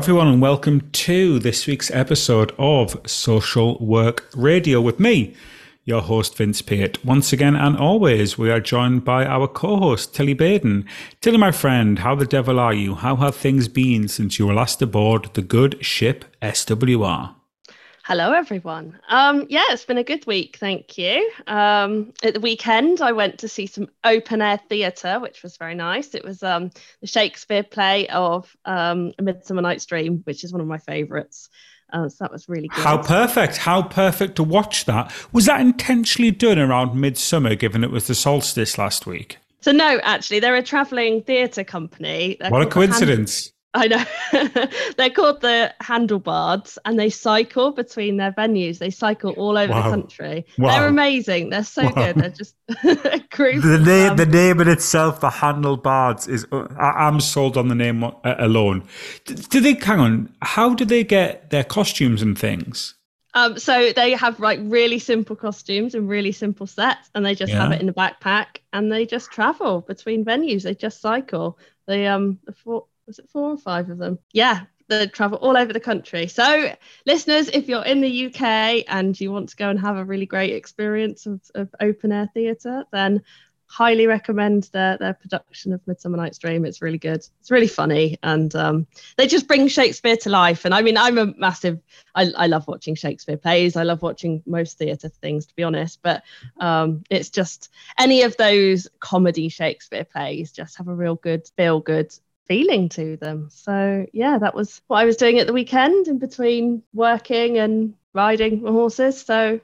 Everyone, and welcome to this week's episode of Social Work Radio with me, your host, Vince Pate. Once again, and always, we are joined by our co host, Tilly Baden. Tilly, my friend, how the devil are you? How have things been since you were last aboard the good ship SWR? Hello, everyone. Um, yeah, it's been a good week, thank you. Um, at the weekend, I went to see some open air theatre, which was very nice. It was um, the Shakespeare play of um, A Midsummer Night's Dream, which is one of my favourites. Uh, so that was really good. How perfect! How perfect to watch that. Was that intentionally done around midsummer, given it was the solstice last week? So no, actually, they're a travelling theatre company. They're what a coincidence! I know. They're called the HandleBards and they cycle between their venues. They cycle all over wow. the country. Wow. They're amazing. They're so wow. good. They're just a group. The name, the name in itself, the HandleBards, is. Uh, I, am sold on the name uh, alone. Do they, hang on, how do they get their costumes and things? Um, so they have like really simple costumes and really simple sets, and they just yeah. have it in a backpack, and they just travel between venues. They just cycle. They um, the four, was it four or five of them? Yeah, they travel all over the country. So, listeners, if you're in the UK and you want to go and have a really great experience of, of open air theatre, then highly recommend their their production of Midsummer Night's Dream. It's really good. It's really funny, and um, they just bring Shakespeare to life. And I mean, I'm a massive. I, I love watching Shakespeare plays. I love watching most theatre things, to be honest. But um, it's just any of those comedy Shakespeare plays just have a real good feel good feeling to them. So yeah, that was what I was doing at the weekend in between working and riding horses. So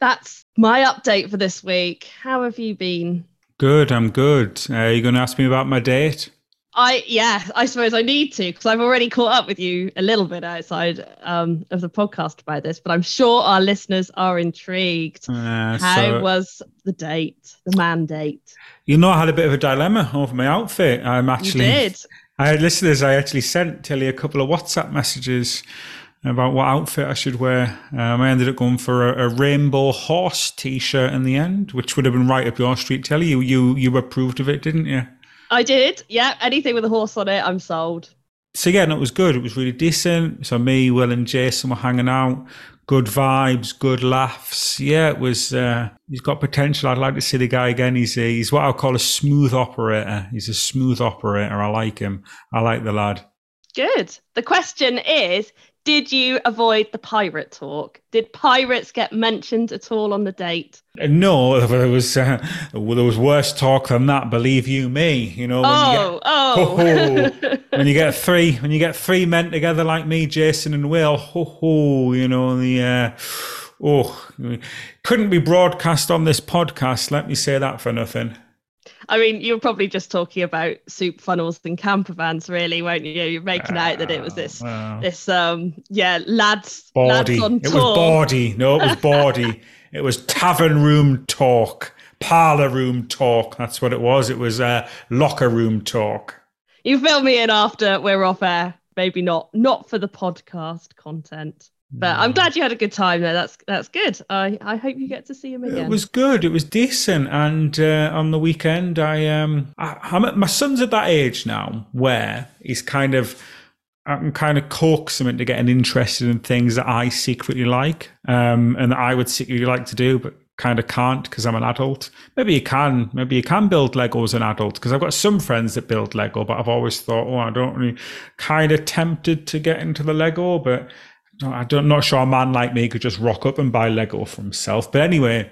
that's my update for this week. How have you been? Good, I'm good. Uh, are you going to ask me about my date? I yeah, I suppose I need to because I've already caught up with you a little bit outside um, of the podcast about this, but I'm sure our listeners are intrigued. Uh, How so, was the date, the mandate? You know, I had a bit of a dilemma over my outfit. I'm actually. You did. I had listeners. I actually sent Tilly a couple of WhatsApp messages about what outfit I should wear. Um, I ended up going for a, a, rainbow horse T-shirt in the end, which would have been right up your street. Tilly, you you you approved of it, didn't you? I did. Yeah, anything with a horse on it, I'm sold. So yeah, no, it was good. It was really decent. So me, Will, and Jason were hanging out. Good vibes, good laughs. Yeah, it was. Uh, he's got potential. I'd like to see the guy again. He's a, he's what I call a smooth operator. He's a smooth operator. I like him. I like the lad. Good. The question is did you avoid the pirate talk? Did pirates get mentioned at all on the date? Uh, no, there was uh, well, there was worse talk than that. Believe you me. You know. When oh, you get, oh. oh. when you get three, when you get three men together like me, Jason and Will. Ho, ho, you know the. Uh, oh, couldn't be broadcast on this podcast. Let me say that for nothing. I mean, you were probably just talking about soup funnels and camper vans, really, weren't you? You're making out that it was this, well, this, um, yeah, lads, bawdy. lads on tour. It was bawdy. No, it was bawdy. it was tavern room talk, parlor room talk. That's what it was. It was uh, locker room talk. You fill me in after we're off air. Maybe not, not for the podcast content. But I'm glad you had a good time there. That's that's good. I, I hope you get to see him again. It was good. It was decent. And uh, on the weekend, I um, I, I'm my son's at that age now where he's kind of I can kind of coax him into getting interested in things that I secretly like, um, and that I would secretly like to do, but kind of can't because I'm an adult. Maybe you can. Maybe you can build Lego as an adult because I've got some friends that build Lego, but I've always thought, oh, I don't really kind of tempted to get into the Lego, but I am not sure a man like me could just rock up and buy Lego for himself. But anyway,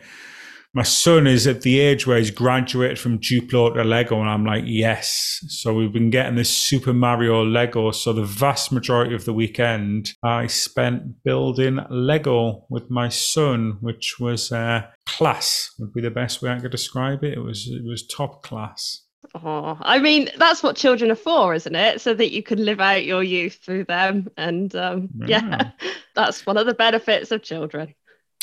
my son is at the age where he's graduated from Duplo to Lego, and I'm like, yes. So we've been getting this Super Mario Lego. So the vast majority of the weekend, I spent building Lego with my son, which was uh, class. Would be the best way I could describe it. It was it was top class. Oh, I mean, that's what children are for, isn't it? So that you can live out your youth through them. And um, yeah. yeah, that's one of the benefits of children.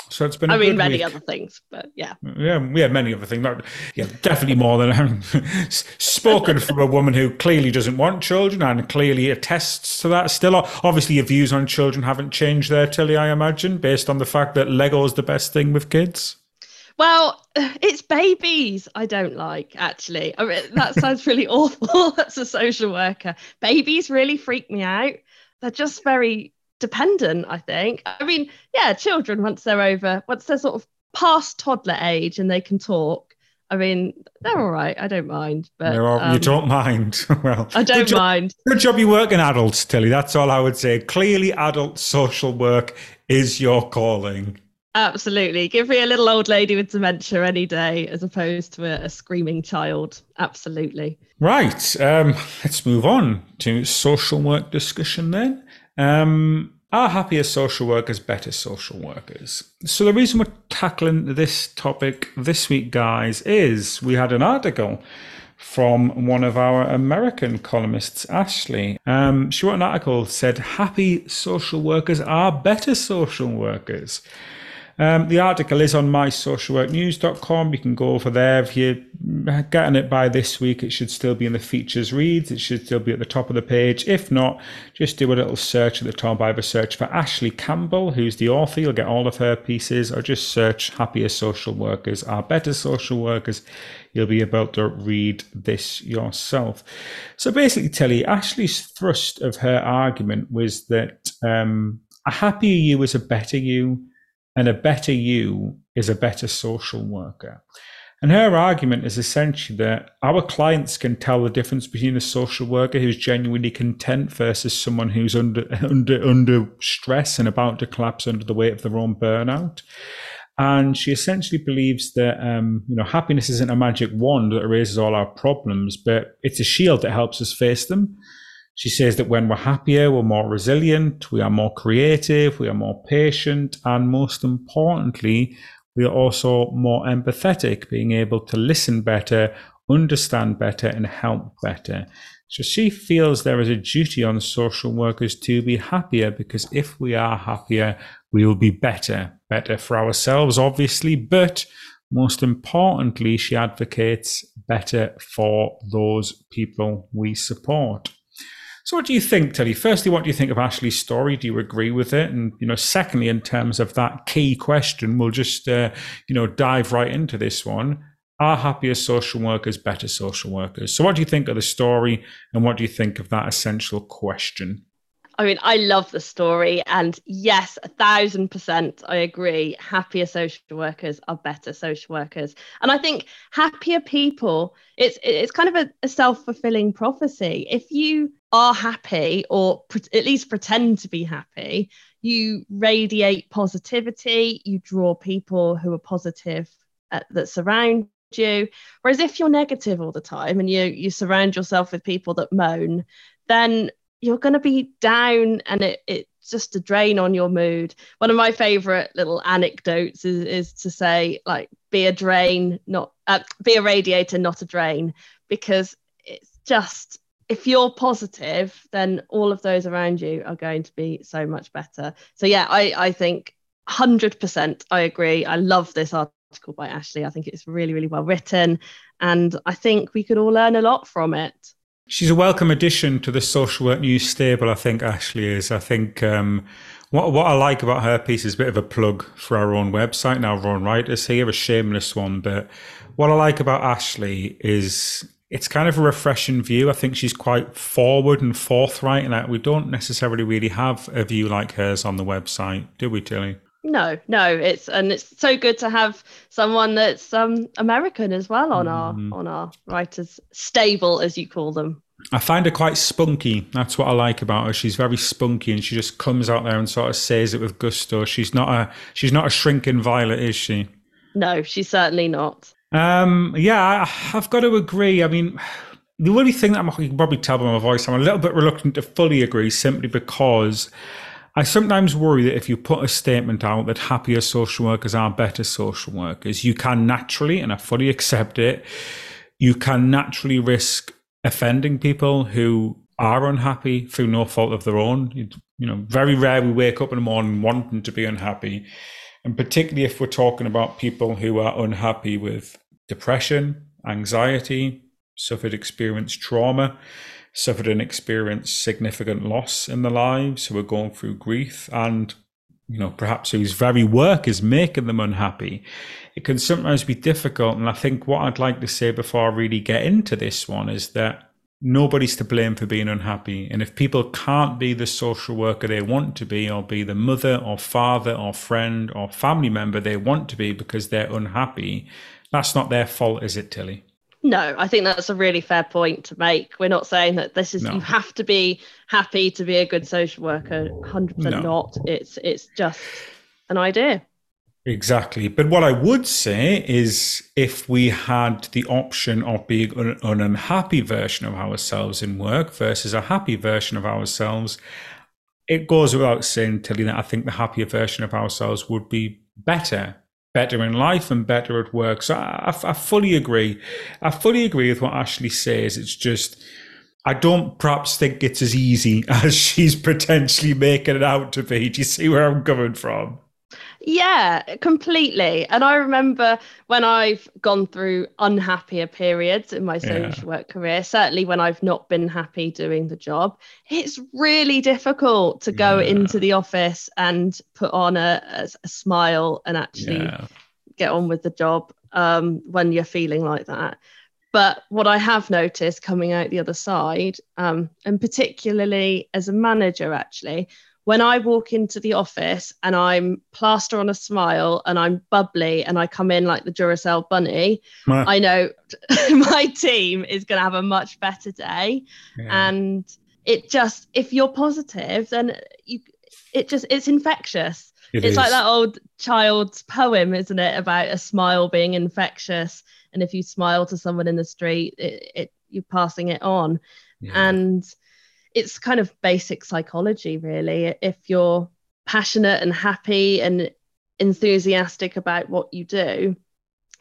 So it's been. I mean, many week. other things, but yeah. Yeah, yeah, many other things. Not, yeah, definitely more than having spoken from a woman who clearly doesn't want children and clearly attests to that. Still, obviously, your views on children haven't changed there, Tilly. I imagine, based on the fact that Lego is the best thing with kids. Well, it's babies I don't like, actually. I mean, that sounds really awful That's a social worker. Babies really freak me out. They're just very dependent, I think. I mean, yeah, children, once they're over, once they're sort of past toddler age and they can talk, I mean, they're all right. I don't mind. But all, um, you don't mind. well, I don't good mind. good job you work in adults, Tilly. That's all I would say. Clearly, adult social work is your calling. Absolutely. Give me a little old lady with dementia any day as opposed to a, a screaming child. Absolutely. Right. Um, let's move on to social work discussion then. Um, are happier social workers better social workers? So, the reason we're tackling this topic this week, guys, is we had an article from one of our American columnists, Ashley. Um, she wrote an article said, Happy social workers are better social workers. Um, the article is on mysocialworknews.com. You can go over there. If you're getting it by this week, it should still be in the features reads. It should still be at the top of the page. If not, just do a little search at the top. Either search for Ashley Campbell, who's the author. You'll get all of her pieces, or just search Happier Social Workers are Better Social Workers. You'll be able to read this yourself. So basically, Tilly, Ashley's thrust of her argument was that um, a happier you is a better you and a better you is a better social worker. And her argument is essentially that our clients can tell the difference between a social worker who's genuinely content versus someone who's under under under stress and about to collapse under the weight of their own burnout. And she essentially believes that um, you know happiness isn't a magic wand that erases all our problems, but it's a shield that helps us face them. She says that when we're happier, we're more resilient, we are more creative, we are more patient, and most importantly, we are also more empathetic, being able to listen better, understand better, and help better. So she feels there is a duty on social workers to be happier because if we are happier, we will be better. Better for ourselves, obviously, but most importantly, she advocates better for those people we support. So, what do you think, Teddy? Firstly, what do you think of Ashley's story? Do you agree with it? And you know, secondly, in terms of that key question, we'll just uh, you know dive right into this one. Are happier social workers better social workers? So, what do you think of the story, and what do you think of that essential question? I mean, I love the story, and yes, a thousand percent, I agree. Happier social workers are better social workers, and I think happier people. It's it's kind of a, a self fulfilling prophecy. If you are happy, or pre- at least pretend to be happy, you radiate positivity. You draw people who are positive uh, that surround you. Whereas if you're negative all the time and you you surround yourself with people that moan, then you're going to be down and it, it's just a drain on your mood. One of my favorite little anecdotes is, is to say, like, be a drain, not uh, be a radiator, not a drain, because it's just if you're positive, then all of those around you are going to be so much better. So, yeah, I, I think 100% I agree. I love this article by Ashley. I think it's really, really well written. And I think we could all learn a lot from it. She's a welcome addition to the social work news stable. I think Ashley is. I think um, what what I like about her piece is a bit of a plug for our own website and our own writers here, a shameless one. But what I like about Ashley is it's kind of a refreshing view. I think she's quite forward and forthright, and we don't necessarily really have a view like hers on the website, do we, Tilly? No, no, it's and it's so good to have someone that's um American as well on mm-hmm. our on our writers stable as you call them. I find her quite spunky. That's what I like about her. She's very spunky and she just comes out there and sort of says it with gusto. She's not a she's not a shrinking violet, is she? No, she's certainly not. Um yeah, I've got to agree. I mean the only thing that I'm, you can probably tell by my voice, I'm a little bit reluctant to fully agree simply because I sometimes worry that if you put a statement out that happier social workers are better social workers, you can naturally, and I fully accept it, you can naturally risk offending people who are unhappy through no fault of their own. You, know, very rare we wake up in the morning wanting to be unhappy. And particularly if we're talking about people who are unhappy with depression, anxiety, suffered experience trauma suffered and experienced significant loss in their lives, who are going through grief, and you know, perhaps whose very work is making them unhappy, it can sometimes be difficult. And I think what I'd like to say before I really get into this one is that nobody's to blame for being unhappy. And if people can't be the social worker they want to be, or be the mother or father or friend or family member they want to be because they're unhappy, that's not their fault, is it, Tilly? No, I think that's a really fair point to make. We're not saying that this is no. you have to be happy to be a good social worker. Hundred percent no. not. It's it's just an idea. Exactly. But what I would say is if we had the option of being an, an unhappy version of ourselves in work versus a happy version of ourselves, it goes without saying, Tilly, that I think the happier version of ourselves would be better better in life and better at work. So I, I, fully agree. I fully agree with what Ashley says. It's just, I don't perhaps think it's as easy as she's potentially making it out to be. Do you see where I'm coming from? Yeah, completely. And I remember when I've gone through unhappier periods in my social yeah. work career, certainly when I've not been happy doing the job, it's really difficult to go yeah. into the office and put on a, a, a smile and actually yeah. get on with the job um, when you're feeling like that. But what I have noticed coming out the other side, um, and particularly as a manager, actually, when I walk into the office and I'm plaster on a smile and I'm bubbly and I come in like the Duracell bunny, I know my team is going to have a much better day. Yeah. And it just, if you're positive, then you, it just, it's infectious. It it's is. like that old child's poem, isn't it, about a smile being infectious. And if you smile to someone in the street, it, it you're passing it on. Yeah. And it's kind of basic psychology, really. If you're passionate and happy and enthusiastic about what you do,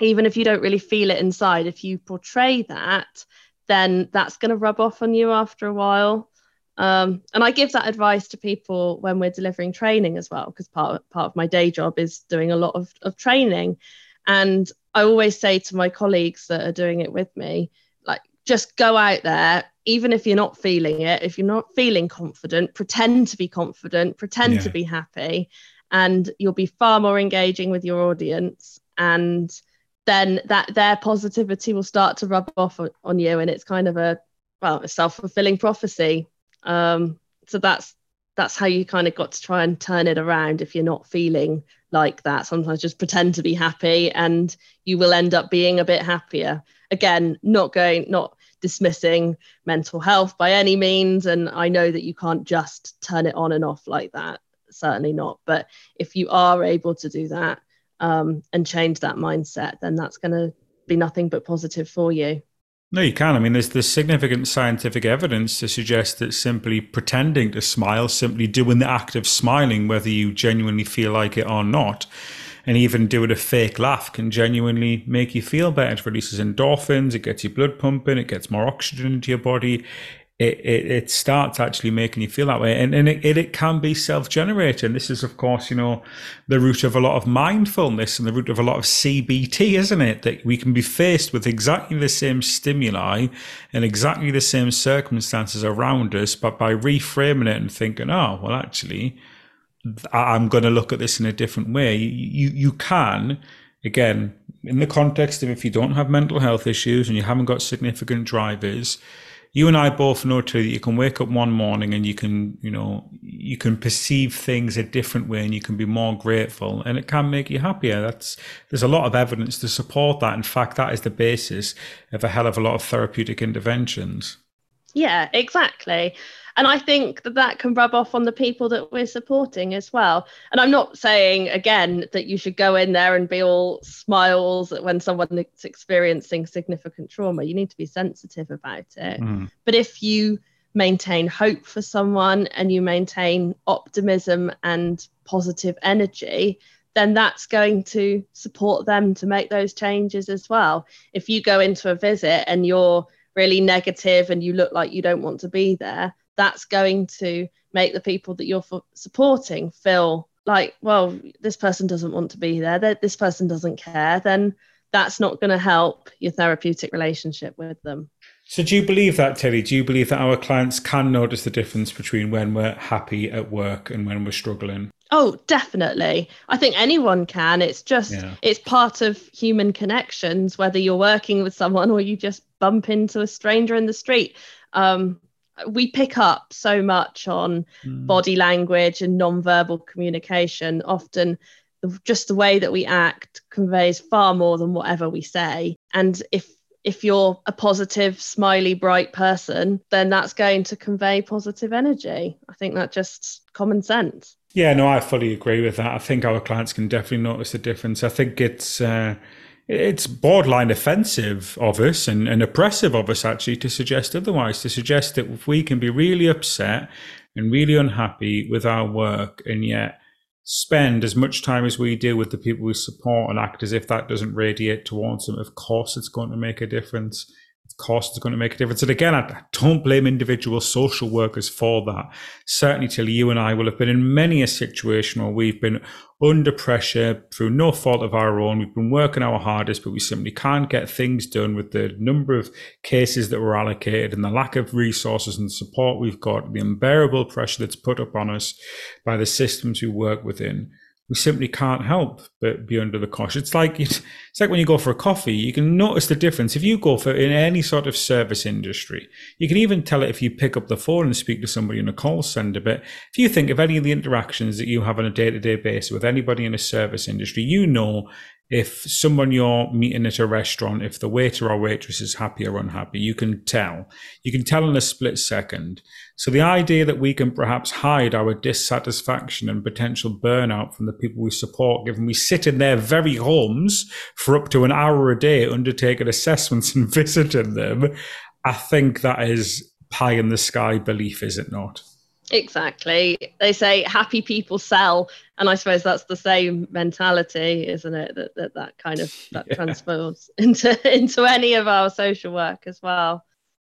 even if you don't really feel it inside, if you portray that, then that's going to rub off on you after a while. Um, and I give that advice to people when we're delivering training as well, because part of, part of my day job is doing a lot of, of training. And I always say to my colleagues that are doing it with me, just go out there, even if you're not feeling it, if you're not feeling confident, pretend to be confident, pretend yeah. to be happy, and you'll be far more engaging with your audience. And then that their positivity will start to rub off on you. And it's kind of a, well, a self fulfilling prophecy. Um, so that's that's how you kind of got to try and turn it around if you're not feeling like that sometimes just pretend to be happy and you will end up being a bit happier again not going not dismissing mental health by any means. And I know that you can't just turn it on and off like that, certainly not. But if you are able to do that um, and change that mindset, then that's going to be nothing but positive for you. No, you can. I mean, there's there's significant scientific evidence to suggest that simply pretending to smile, simply doing the act of smiling, whether you genuinely feel like it or not, and even doing a fake laugh can genuinely make you feel better. It releases endorphins, it gets your blood pumping, it gets more oxygen into your body. It, it, it starts actually making you feel that way. And, and it, it, can be self generating. This is, of course, you know, the root of a lot of mindfulness and the root of a lot of CBT, isn't it? That we can be faced with exactly the same stimuli and exactly the same circumstances around us, but by reframing it and thinking, oh, well, actually, I'm going to look at this in a different way. You, you can, again, in the context of if you don't have mental health issues and you haven't got significant drivers, you and I both know too that you can wake up one morning and you can, you know, you can perceive things a different way and you can be more grateful and it can make you happier. That's there's a lot of evidence to support that. In fact, that is the basis of a hell of a lot of therapeutic interventions. Yeah, exactly and i think that that can rub off on the people that we're supporting as well. And i'm not saying again that you should go in there and be all smiles when someone is experiencing significant trauma. You need to be sensitive about it. Mm. but if you maintain hope for someone and you maintain optimism and positive energy then that's going to support them to make those changes as well. If you go into a visit and you're really negative and you look like you don't want to be there that's going to make the people that you're supporting feel like, well, this person doesn't want to be there, that this person doesn't care, then that's not going to help your therapeutic relationship with them. So, do you believe that, Terry? Do you believe that our clients can notice the difference between when we're happy at work and when we're struggling? Oh, definitely. I think anyone can. It's just yeah. it's part of human connections, whether you're working with someone or you just bump into a stranger in the street. Um, we pick up so much on mm. body language and non-verbal communication. Often, just the way that we act conveys far more than whatever we say. And if if you're a positive, smiley, bright person, then that's going to convey positive energy. I think that just common sense. Yeah, no, I fully agree with that. I think our clients can definitely notice the difference. I think it's uh, it's borderline offensive of us and, and oppressive of us actually to suggest otherwise. To suggest that if we can be really upset and really unhappy with our work and yet spend as much time as we do with the people we support and act as if that doesn't radiate towards them, of course it's going to make a difference cost is going to make a difference. And again, I don't blame individual social workers for that. Certainly, till you and I will have been in many a situation where we've been under pressure through no fault of our own. We've been working our hardest, but we simply can't get things done with the number of cases that were allocated and the lack of resources and support we've got, the unbearable pressure that's put upon us by the systems we work within we simply can't help but be under the cosh. It's like it's like when you go for a coffee, you can notice the difference. If you go for in any sort of service industry, you can even tell it if you pick up the phone and speak to somebody in a call center. But if you think of any of the interactions that you have on a day to day basis with anybody in a service industry, you know if someone you're meeting at a restaurant, if the waiter or waitress is happy or unhappy, you can tell. You can tell in a split second. So the idea that we can perhaps hide our dissatisfaction and potential burnout from the people we support, given we sit in their very homes for up to an hour a day undertaking assessments and visiting them, I think that is pie in the sky belief, is it not? Exactly. They say happy people sell, and I suppose that's the same mentality, isn't it? That that, that kind of that yeah. transfers into into any of our social work as well.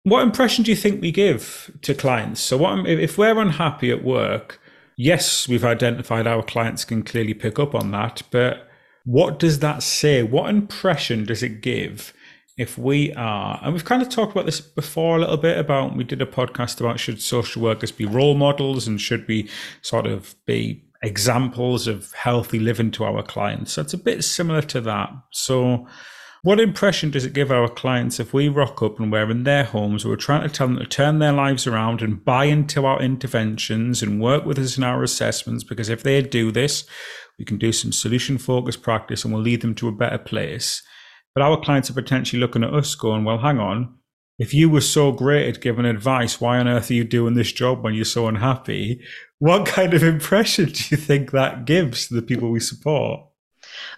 What impression do you think we give to clients? So, what if we're unhappy at work? Yes, we've identified our clients can clearly pick up on that, but what does that say? What impression does it give if we are, and we've kind of talked about this before a little bit about, we did a podcast about should social workers be role models and should we sort of be examples of healthy living to our clients. So it's a bit similar to that. So, what impression does it give our clients if we rock up and we're in their homes, we're trying to tell them to turn their lives around and buy into our interventions and work with us in our assessments? Because if they do this, we can do some solution focused practice and we'll lead them to a better place. But our clients are potentially looking at us going, well, hang on. If you were so great at giving advice, why on earth are you doing this job when you're so unhappy? What kind of impression do you think that gives to the people we support?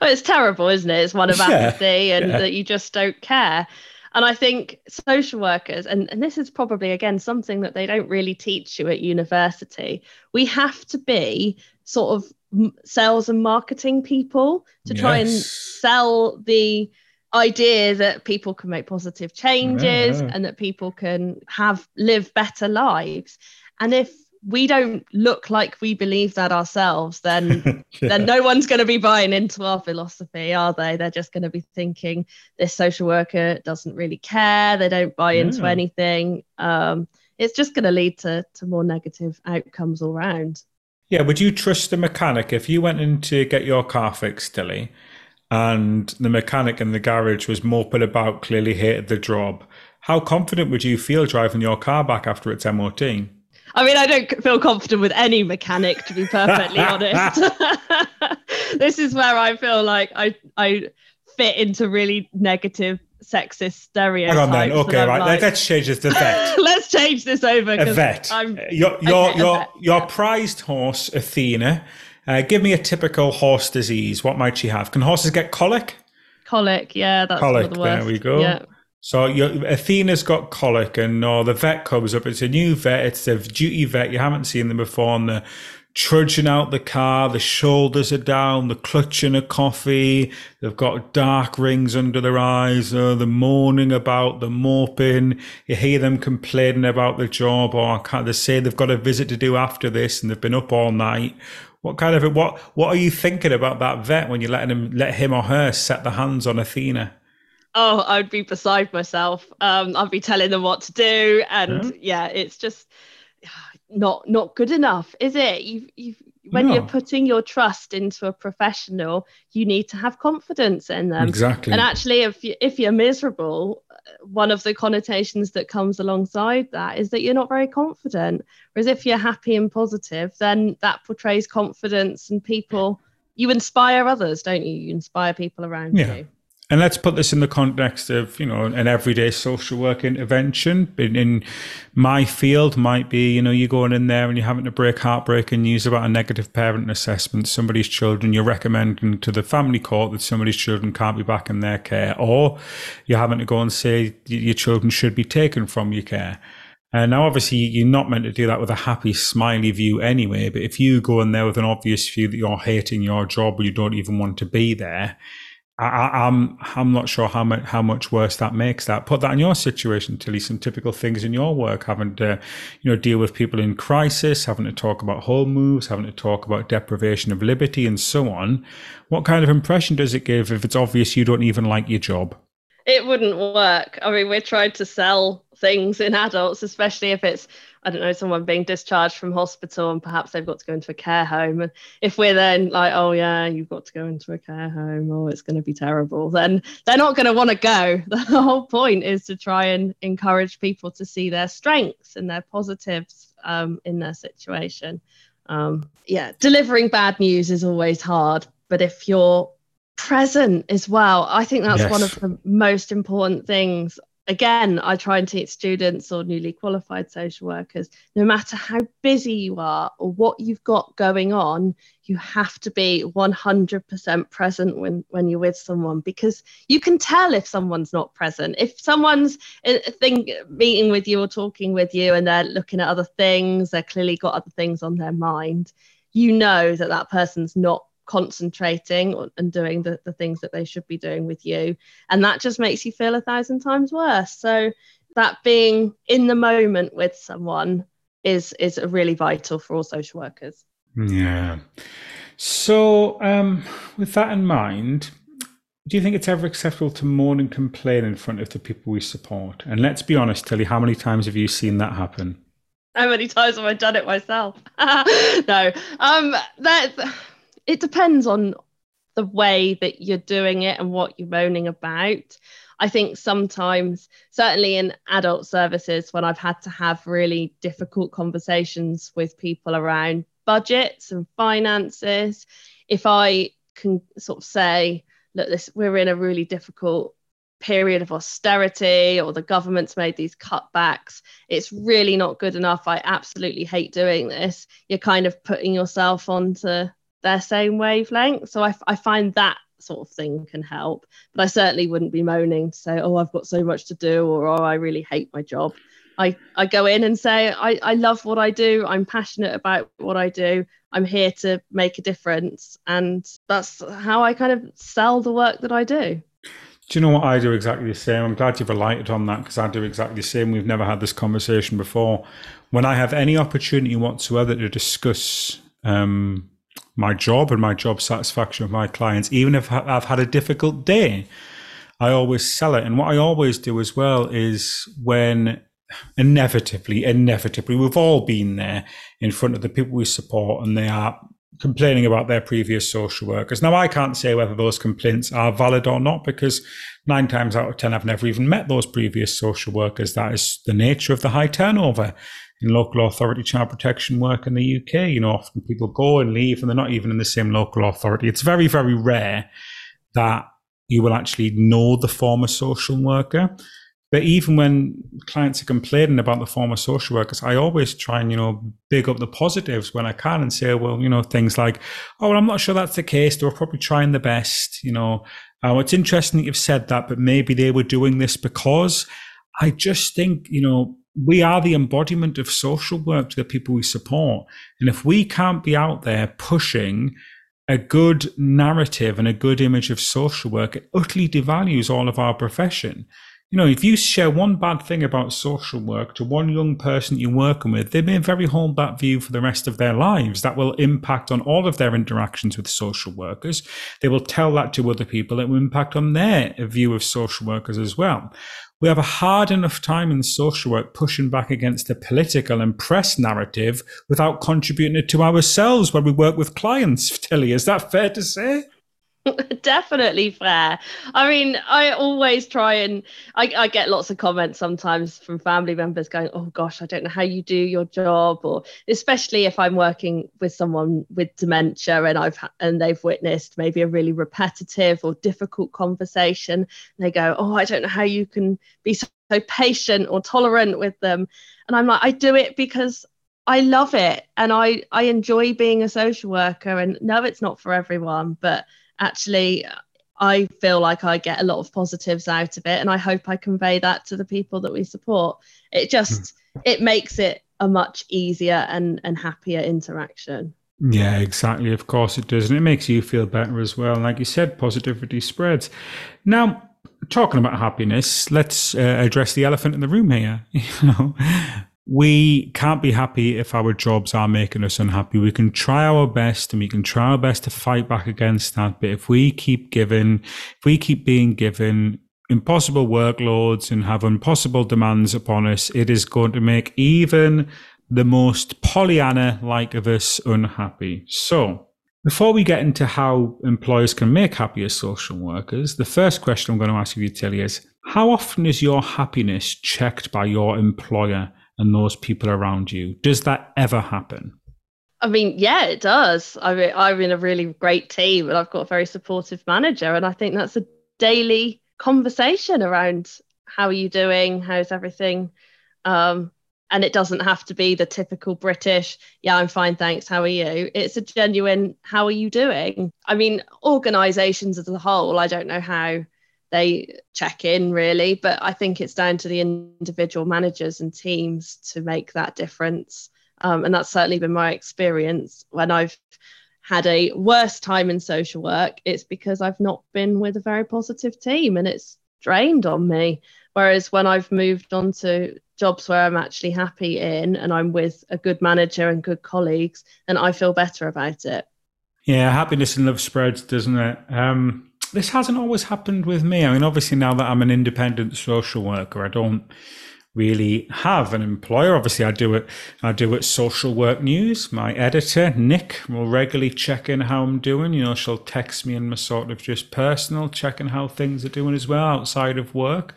Well, it's terrible, isn't it? It's one of apathy yeah, and yeah. that you just don't care. And I think social workers, and, and this is probably again something that they don't really teach you at university, we have to be sort of sales and marketing people to yes. try and sell the idea that people can make positive changes yeah. and that people can have live better lives and if we don't look like we believe that ourselves then yeah. then no one's going to be buying into our philosophy are they they're just going to be thinking this social worker doesn't really care they don't buy yeah. into anything um, it's just going to lead to to more negative outcomes all around yeah would you trust the mechanic if you went in to get your car fixed tilly and the mechanic in the garage was moping about, clearly hated the job. How confident would you feel driving your car back after its MOT? I mean, I don't feel confident with any mechanic, to be perfectly honest. this is where I feel like I I fit into really negative sexist stereotypes. Hang on then. Okay, right. Like, let's change this to vet. let's change this over. A vet. I'm, your your your, vet, your prized horse, Athena, uh, give me a typical horse disease. What might she have? Can horses get colic? Colic, yeah, that's colic. The there we go. Yeah. So your, Athena's got colic, and or the vet comes up. It's a new vet. It's a duty vet. You haven't seen them before, and they're trudging out the car. The shoulders are down. They're clutching a coffee. They've got dark rings under their eyes. Uh, they're moaning about the moping. You hear them complaining about the job, or they say they've got a visit to do after this, and they've been up all night. What kind of what what are you thinking about that vet when you're letting him let him or her set the hands on Athena? Oh, I'd be beside myself. Um, I'd be telling them what to do, and yeah, yeah it's just not not good enough, is it? You've you've when no. you're putting your trust into a professional, you need to have confidence in them. Exactly. And actually, if you, if you're miserable, one of the connotations that comes alongside that is that you're not very confident. Whereas if you're happy and positive, then that portrays confidence and people. You inspire others, don't you? You inspire people around yeah. you. And let's put this in the context of, you know, an everyday social work intervention. In, in, my field might be, you know, you're going in there and you're having to break heartbreaking news about a negative parent assessment, somebody's children, you're recommending to the family court that somebody's children can't be back in their care, or you're having to go and say your children should be taken from your care. And now, obviously, you're not meant to do that with a happy, smiley view anyway. But if you go in there with an obvious view that you're hating your job or you don't even want to be there, I, am I'm, I'm not sure how much how much worse that makes that. Put that in your situation, Tilly. Some typical things in your work, having to, you know, deal with people in crisis, having to talk about home moves, having to talk about deprivation of liberty, and so on. What kind of impression does it give if it's obvious you don't even like your job? It wouldn't work. I mean, we're trying to sell things in adults, especially if it's I don't know, someone being discharged from hospital and perhaps they've got to go into a care home. And if we're then like, oh, yeah, you've got to go into a care home, oh, it's going to be terrible, then they're not going to want to go. The whole point is to try and encourage people to see their strengths and their positives um, in their situation. Um, yeah, delivering bad news is always hard. But if you're present as well, I think that's yes. one of the most important things again, I try and teach students or newly qualified social workers no matter how busy you are or what you've got going on, you have to be 100% present when, when you're with someone because you can tell if someone's not present. If someone's uh, thing, meeting with you or talking with you and they're looking at other things, they're clearly got other things on their mind, you know that that person's not concentrating and doing the, the things that they should be doing with you. And that just makes you feel a thousand times worse. So that being in the moment with someone is is really vital for all social workers. Yeah. So um, with that in mind, do you think it's ever acceptable to moan and complain in front of the people we support? And let's be honest, Tilly, how many times have you seen that happen? How many times have I done it myself? no. Um that it depends on the way that you're doing it and what you're moaning about. I think sometimes, certainly in adult services, when I've had to have really difficult conversations with people around budgets and finances, if I can sort of say, look, this we're in a really difficult period of austerity or the government's made these cutbacks it's really not good enough i absolutely hate doing this you're kind of putting yourself onto their same wavelength. So I, I find that sort of thing can help. But I certainly wouldn't be moaning to say, oh, I've got so much to do or oh, I really hate my job. I, I go in and say, I, I love what I do. I'm passionate about what I do. I'm here to make a difference. And that's how I kind of sell the work that I do. Do you know what? I do exactly the same. I'm glad you've alighted on that because I do exactly the same. We've never had this conversation before. When I have any opportunity whatsoever to discuss um, my job and my job satisfaction with my clients, even if I've had a difficult day. I always sell it. And what I always do as well is when inevitably, inevitably, we've all been there in front of the people we support and they are complaining about their previous social workers. Now, I can't say whether those complaints are valid or not because nine times out of 10, I've never even met those previous social workers. That is the nature of the high turnover in local authority child protection work in the UK. You know, often people go and leave and they're not even in the same local authority. It's very, very rare that you will actually know the former social worker. But even when clients are complaining about the former social workers, I always try and, you know, big up the positives when I can and say, well, you know, things like, oh, well, I'm not sure that's the case. They were probably trying the best. You know, oh, it's interesting that you've said that, but maybe they were doing this because I just think, you know, we are the embodiment of social work to the people we support. And if we can't be out there pushing a good narrative and a good image of social work, it utterly devalues all of our profession. you know, if you share one bad thing about social work to one young person you're working with, they may very hold that view for the rest of their lives. That will impact on all of their interactions with social workers. They will tell that to other people. It will impact on their view of social workers as well. We have a hard enough time in social work pushing back against the political and press narrative without contributing it to ourselves when we work with clients, Tilly. Is that fair to say? Definitely fair. I mean, I always try and I, I, get lots of comments sometimes from family members going, "Oh gosh, I don't know how you do your job," or especially if I'm working with someone with dementia and I've and they've witnessed maybe a really repetitive or difficult conversation. they go, "Oh, I don't know how you can be so, patient or tolerant with them," and I'm like, I do it because I love it and I I enjoy being a social worker. And no, it's not for everyone, but actually I feel like I get a lot of positives out of it and I hope I convey that to the people that we support. It just mm. it makes it a much easier and and happier interaction. Yeah, exactly. Of course it does. And it makes you feel better as well. Like you said, positivity spreads. Now, talking about happiness, let's uh, address the elephant in the room here. You know, we can't be happy if our jobs are making us unhappy. We can try our best and we can try our best to fight back against that. But if we keep giving, if we keep being given impossible workloads and have impossible demands upon us, it is going to make even the most Pollyanna like of us unhappy. So, before we get into how employers can make happier social workers, the first question I'm going to ask you, Tilly, is how often is your happiness checked by your employer? And those people around you. Does that ever happen? I mean, yeah, it does. I mean, I'm in a really great team and I've got a very supportive manager. And I think that's a daily conversation around how are you doing? How's everything? Um, and it doesn't have to be the typical British, yeah, I'm fine, thanks. How are you? It's a genuine, how are you doing? I mean, organizations as a whole, I don't know how they check in really. But i think it's down to the individual managers and teams to make that difference. Um, and that's certainly been my experience. When i've had a worse time in social work it's because i've not been with a very positive team and it's drained on me. Whereas when i've moved on to jobs where i'm actually happy in and i'm with a good manager and good colleagues and i feel better about it. Yeah happiness and love spreads doesn't it? Um this hasn't always happened with me. I mean, obviously, now that I'm an independent social worker, I don't really have an employer. Obviously, I do it. I do it. Social Work News. My editor Nick will regularly check in how I'm doing. You know, she'll text me in my sort of just personal, checking how things are doing as well outside of work.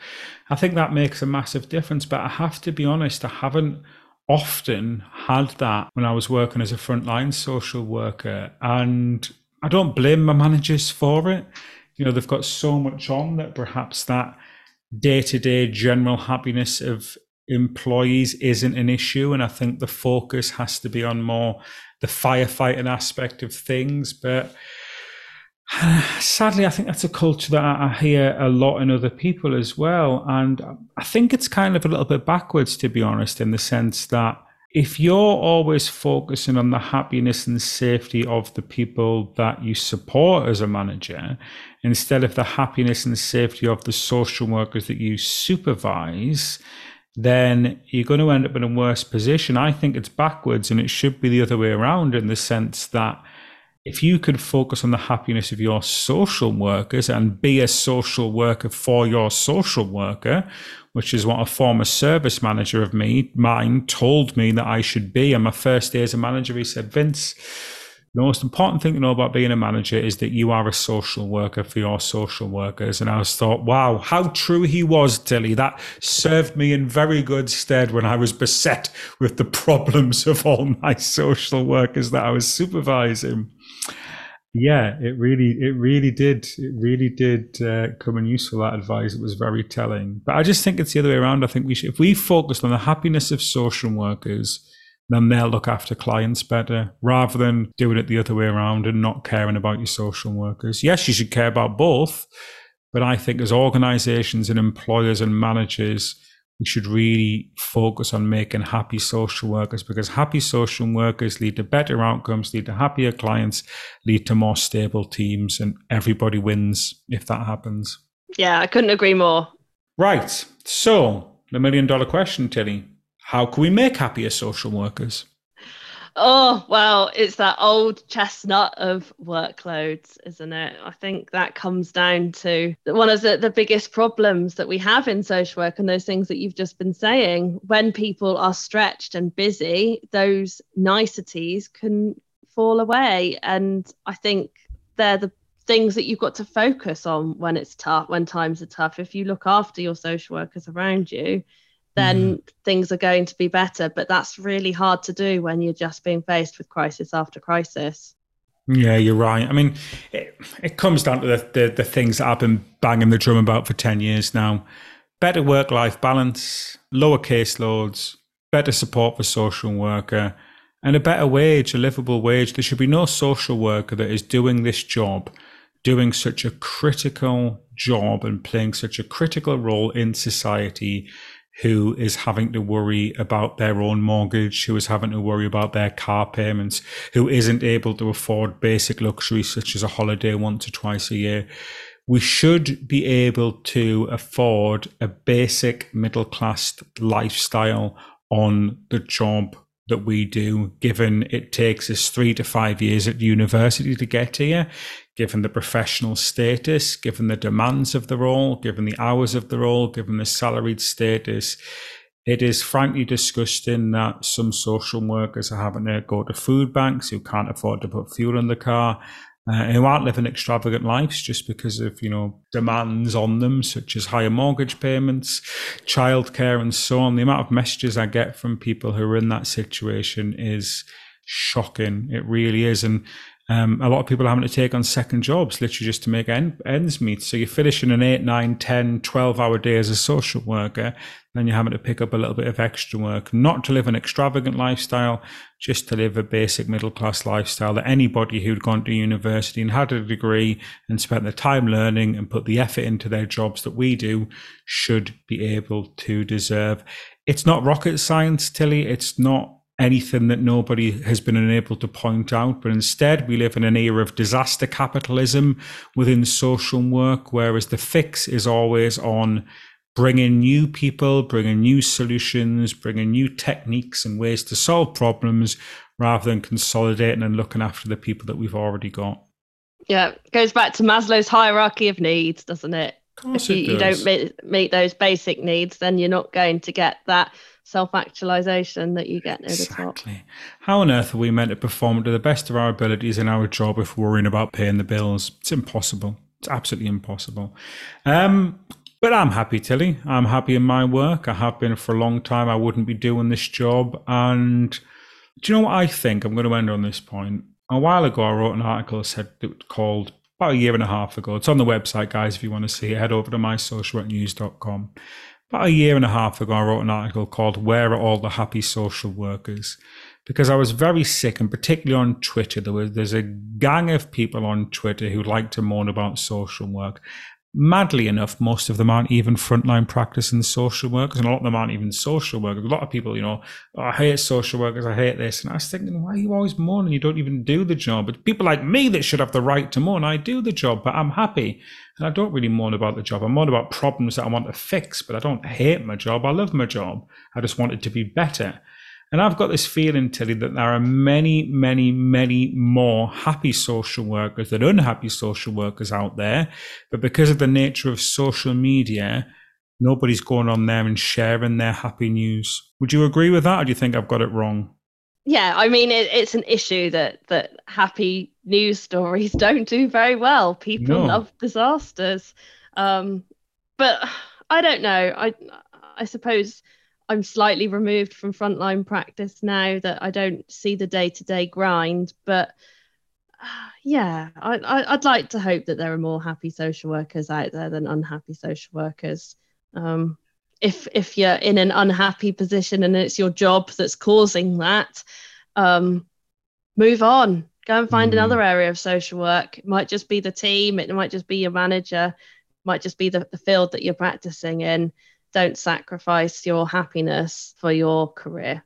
I think that makes a massive difference. But I have to be honest, I haven't often had that when I was working as a frontline social worker, and I don't blame my managers for it you know they've got so much on that perhaps that day-to-day general happiness of employees isn't an issue. And i think the focus has to be on more the firefighting aspect of things. But sadly i think that's a culture that i hear a lot in other people as well. And i think it's kind of a little bit backwards to be honest in the sense that if you're always focusing on the happiness and safety of the people that you support as a manager, instead of the happiness and safety of the social workers that you supervise, then you're going to end up in a worse position. I think it's backwards and it should be the other way around in the sense that if you could focus on the happiness of your social workers and be a social worker for your social worker, which is what a former service manager of me, mine, told me that I should be. On my first day as a manager, he said, Vince, the most important thing to know about being a manager is that you are a social worker for your social workers. And I was thought, wow, how true he was, Tilly. That served me in very good stead when I was beset with the problems of all my social workers that I was supervising. Yeah, it really, it really did, it really did uh, come in useful. That advice it was very telling. But I just think it's the other way around. I think we should, if we focused on the happiness of social workers, then they'll look after clients better rather than doing it the other way around and not caring about your social workers. Yes, you should care about both, but I think as organizations and employers and managers, we should really focus on making happy social workers because happy social workers lead to better outcomes, lead to happier clients, lead to more stable teams, and everybody wins if that happens. Yeah, I couldn't agree more. Right. So, the million dollar question, Tilly how can we make happier social workers? Oh, well, it's that old chestnut of workloads, isn't it? I think that comes down to one of the, the biggest problems that we have in social work and those things that you've just been saying. When people are stretched and busy, those niceties can fall away. And I think they're the things that you've got to focus on when it's tough, when times are tough. If you look after your social workers around you, then mm. things are going to be better. But that's really hard to do when you're just being faced with crisis after crisis. Yeah, you're right. I mean, it, it comes down to the, the, the things that I've been banging the drum about for 10 years now better work life balance, lower caseloads, better support for social worker, and a better wage, a livable wage. There should be no social worker that is doing this job, doing such a critical job and playing such a critical role in society who is having to worry about their own mortgage, who is having to worry about their car payments, who isn't able to afford basic luxuries such as a holiday once or twice a year. We should be able to afford a basic middle class lifestyle on the job that we do, given it takes us three to five years at university to get here, given the professional status, given the demands of the role, given the hours of the role, given the salaried status. It is frankly disgusting that some social workers are having to go to food banks who can't afford to put fuel in the car, uh, who aren't living extravagant lives just because of you know demands on them, such as higher mortgage payments, childcare, and so on. The amount of messages I get from people who are in that situation is shocking. It really is, and um, a lot of people are having to take on second jobs literally just to make end, ends meet. So you're finishing an 8, 9, 10, 12 hour day as a social worker, then you're having to pick up a little bit of extra work, not to live an extravagant lifestyle, just to live a basic middle class lifestyle that anybody who'd gone to university and had a degree and spent the time learning and put the effort into their jobs that we do should be able to deserve. It's not rocket science, Tilly. It's not anything that nobody has been unable to point out. But instead, we live in an era of disaster capitalism within social work, whereas the fix is always on bringing new people, bringing new solutions, bringing new techniques and ways to solve problems rather than consolidating and looking after the people that we've already got. Yeah, goes back to Maslow's hierarchy of needs, doesn't it? If you, you don't meet, meet those basic needs, then you're not going to get that self actualization that you get near exactly. the top. How on earth are we meant to perform to the best of our abilities in our job if we're worrying about paying the bills? It's impossible. It's absolutely impossible. Um, but I'm happy, Tilly. I'm happy in my work. I have been for a long time. I wouldn't be doing this job. And do you know what I think? I'm going to end on this point. A while ago, I wrote an article said called about a year and a half ago. It's on the website, guys. If you want to see it, head over to mysocialworknews.com. About a year and a half ago, I wrote an article called Where Are All the Happy Social Workers? Because I was very sick, and particularly on Twitter, there was there's a gang of people on Twitter who like to moan about social work madly enough, most of them aren't even frontline practice practicing social workers, and a lot of them aren't even social workers. A lot of people, you know, oh, I hate social workers, I hate this. And I was thinking, why are you always moaning? You don't even do the job. It's people like me that should have the right to moan. I do the job, but I'm happy. And I don't really moan about the job. I moan about problems that I want to fix, but I don't hate my job. I love my job. I just want it to be better. And I've got this feeling, Tilly, that there are many, many, many more happy social workers than unhappy social workers out there. But because of the nature of social media, nobody's going on there and sharing their happy news. Would you agree with that, or do you think I've got it wrong? Yeah, I mean, it, it's an issue that that happy news stories don't do very well. People no. love disasters, um, but I don't know. I I suppose I'm slightly removed from frontline practice now that I don't see the day to day grind. But uh, yeah, I, I, would like to hope that there are more happy social workers out there than unhappy social workers. Um, if if you're in an unhappy position and it's your job that's causing that, um, move on. Go and find mm. another area of social work. It might just be the team. It might just be your manager. It might just be the, the field that you're practicing in don't sacrifice your happiness for your career.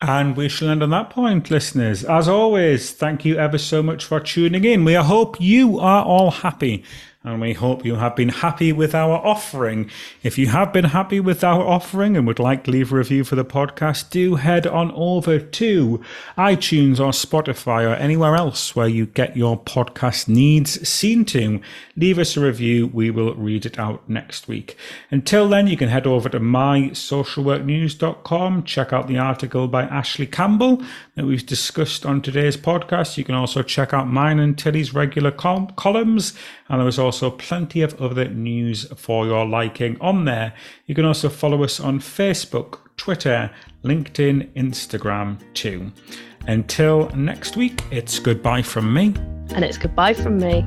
And we shall end on that point, listeners. As always, thank you ever so much for tuning in. We hope you are all happy and we hope you have been happy with our offering. If you have been happy with our offering and would like to leave a review for the podcast, do head on over to iTunes or Spotify or anywhere else where you get your podcast needs seen to. Leave us a review. We will read it out next week. Until then, you can head over to mysocialworknews.com, check out the article by Ashley Campbell that we've discussed on today's podcast. You can also check out mine and Tilly's regular columns, and there is also plenty of other news for your liking on there. You can also follow us on Facebook, Twitter, LinkedIn, Instagram too. Until next week, it's goodbye from me. And it's goodbye from me.